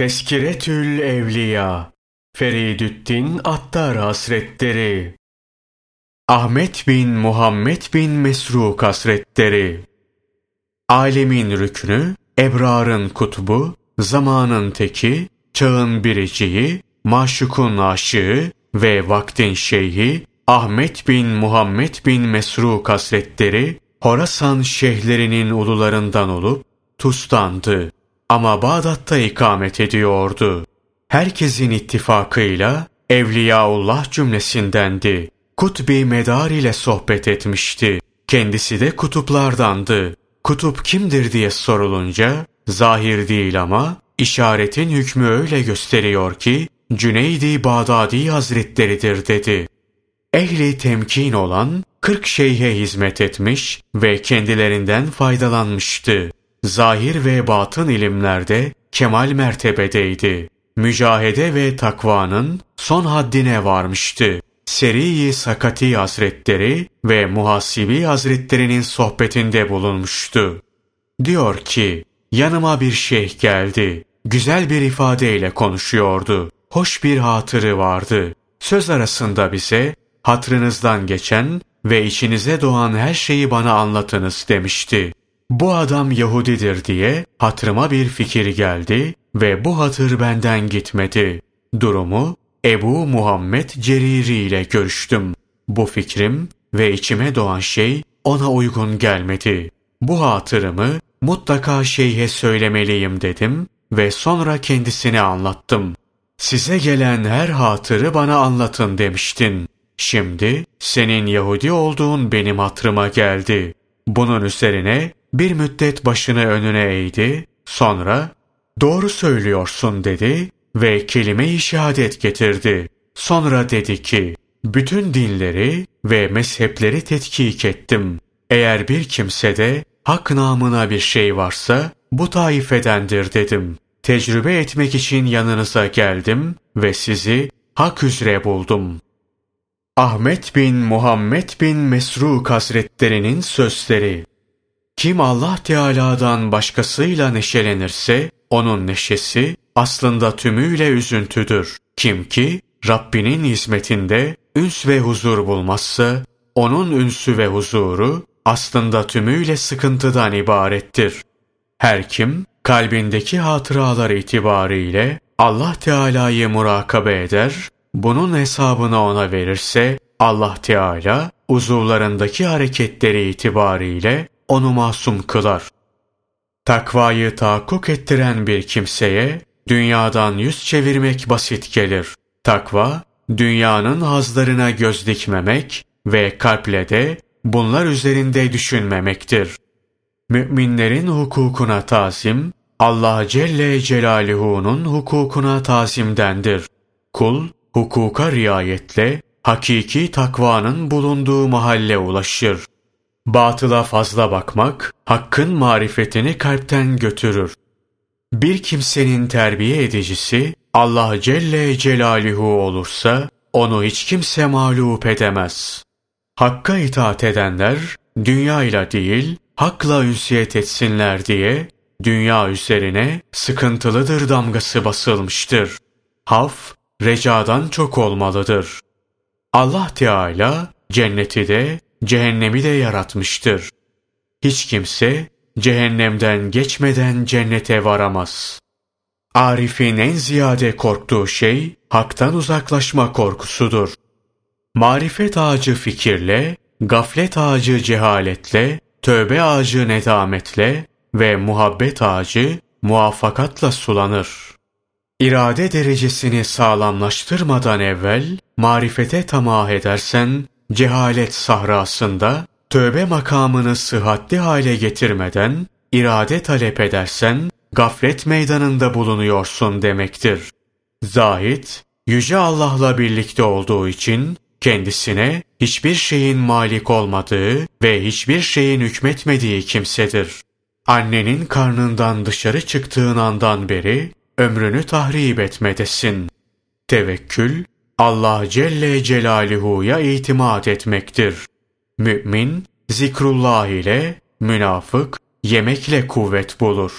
Teskiretül Evliya Feridüddin Attar Hasretleri Ahmet bin Muhammed bin Mesruk Hasretleri Alemin rüknü, ebrarın kutbu, zamanın teki, çağın biriciyi, maşukun aşığı ve vaktin şeyhi, Ahmet bin Muhammed bin Mesruk Hasretleri, Horasan şeyhlerinin ulularından olup, Tustan'dı. Ama Bağdat'ta ikamet ediyordu. Herkesin ittifakıyla Evliyaullah cümlesindendi. Kutbi Medar ile sohbet etmişti. Kendisi de kutuplardandı. Kutup kimdir diye sorulunca, zahir değil ama işaretin hükmü öyle gösteriyor ki, Cüneydi Bağdadi Hazretleridir dedi. Ehli temkin olan 40 şeyhe hizmet etmiş ve kendilerinden faydalanmıştı zahir ve batın ilimlerde kemal mertebedeydi. Mücahede ve takvanın son haddine varmıştı. Seri-i Sakati Hazretleri ve Muhasibi Hazretlerinin sohbetinde bulunmuştu. Diyor ki, yanıma bir şeyh geldi. Güzel bir ifadeyle konuşuyordu. Hoş bir hatırı vardı. Söz arasında bize, hatrınızdan geçen ve içinize doğan her şeyi bana anlatınız demişti. Bu adam Yahudidir diye hatırıma bir fikir geldi ve bu hatır benden gitmedi. Durumu Ebu Muhammed Ceriri ile görüştüm. Bu fikrim ve içime doğan şey ona uygun gelmedi. Bu hatırımı mutlaka şeyhe söylemeliyim dedim ve sonra kendisine anlattım. Size gelen her hatırı bana anlatın demiştin. Şimdi senin Yahudi olduğun benim hatırıma geldi. Bunun üzerine bir müddet başını önüne eğdi, sonra doğru söylüyorsun dedi ve kelime-i şehadet getirdi. Sonra dedi ki, bütün dinleri ve mezhepleri tetkik ettim. Eğer bir kimsede hak namına bir şey varsa bu taifedendir dedim. Tecrübe etmek için yanınıza geldim ve sizi hak üzere buldum. Ahmet bin Muhammed bin Mesruk Hazretlerinin sözleri kim Allah Teala'dan başkasıyla neşelenirse, onun neşesi aslında tümüyle üzüntüdür. Kim ki Rabbinin hizmetinde üns ve huzur bulmazsa, onun ünsü ve huzuru aslında tümüyle sıkıntıdan ibarettir. Her kim kalbindeki hatıralar itibariyle Allah Teala'yı murakabe eder, bunun hesabını ona verirse Allah Teala uzuvlarındaki hareketleri itibariyle onu masum kılar. Takvayı tahakkuk ettiren bir kimseye dünyadan yüz çevirmek basit gelir. Takva, dünyanın hazlarına göz dikmemek ve kalple de bunlar üzerinde düşünmemektir. Müminlerin hukukuna tazim, Allah Celle Celaluhu'nun hukukuna tazimdendir. Kul, hukuka riayetle hakiki takvanın bulunduğu mahalle ulaşır. Batıla fazla bakmak, hakkın marifetini kalpten götürür. Bir kimsenin terbiye edicisi Allah Celle Celaluhu olursa onu hiç kimse mağlup edemez. Hakka itaat edenler dünyayla değil hakla ünsiyet etsinler diye dünya üzerine sıkıntılıdır damgası basılmıştır. Haf recadan çok olmalıdır. Allah Teala cenneti de cehennemi de yaratmıştır. Hiç kimse cehennemden geçmeden cennete varamaz. Arif'in en ziyade korktuğu şey haktan uzaklaşma korkusudur. Marifet ağacı fikirle, gaflet ağacı cehaletle, tövbe ağacı nedametle ve muhabbet ağacı muvaffakatla sulanır. İrade derecesini sağlamlaştırmadan evvel marifete tamah edersen cehalet sahrasında tövbe makamını sıhhatli hale getirmeden irade talep edersen gaflet meydanında bulunuyorsun demektir. Zahit, Yüce Allah'la birlikte olduğu için kendisine hiçbir şeyin malik olmadığı ve hiçbir şeyin hükmetmediği kimsedir. Annenin karnından dışarı çıktığın andan beri ömrünü tahrip etmedesin. Tevekkül, Allah Celle Celaluhu'ya itimat etmektir. Mümin, zikrullah ile, münafık, yemekle kuvvet bulur.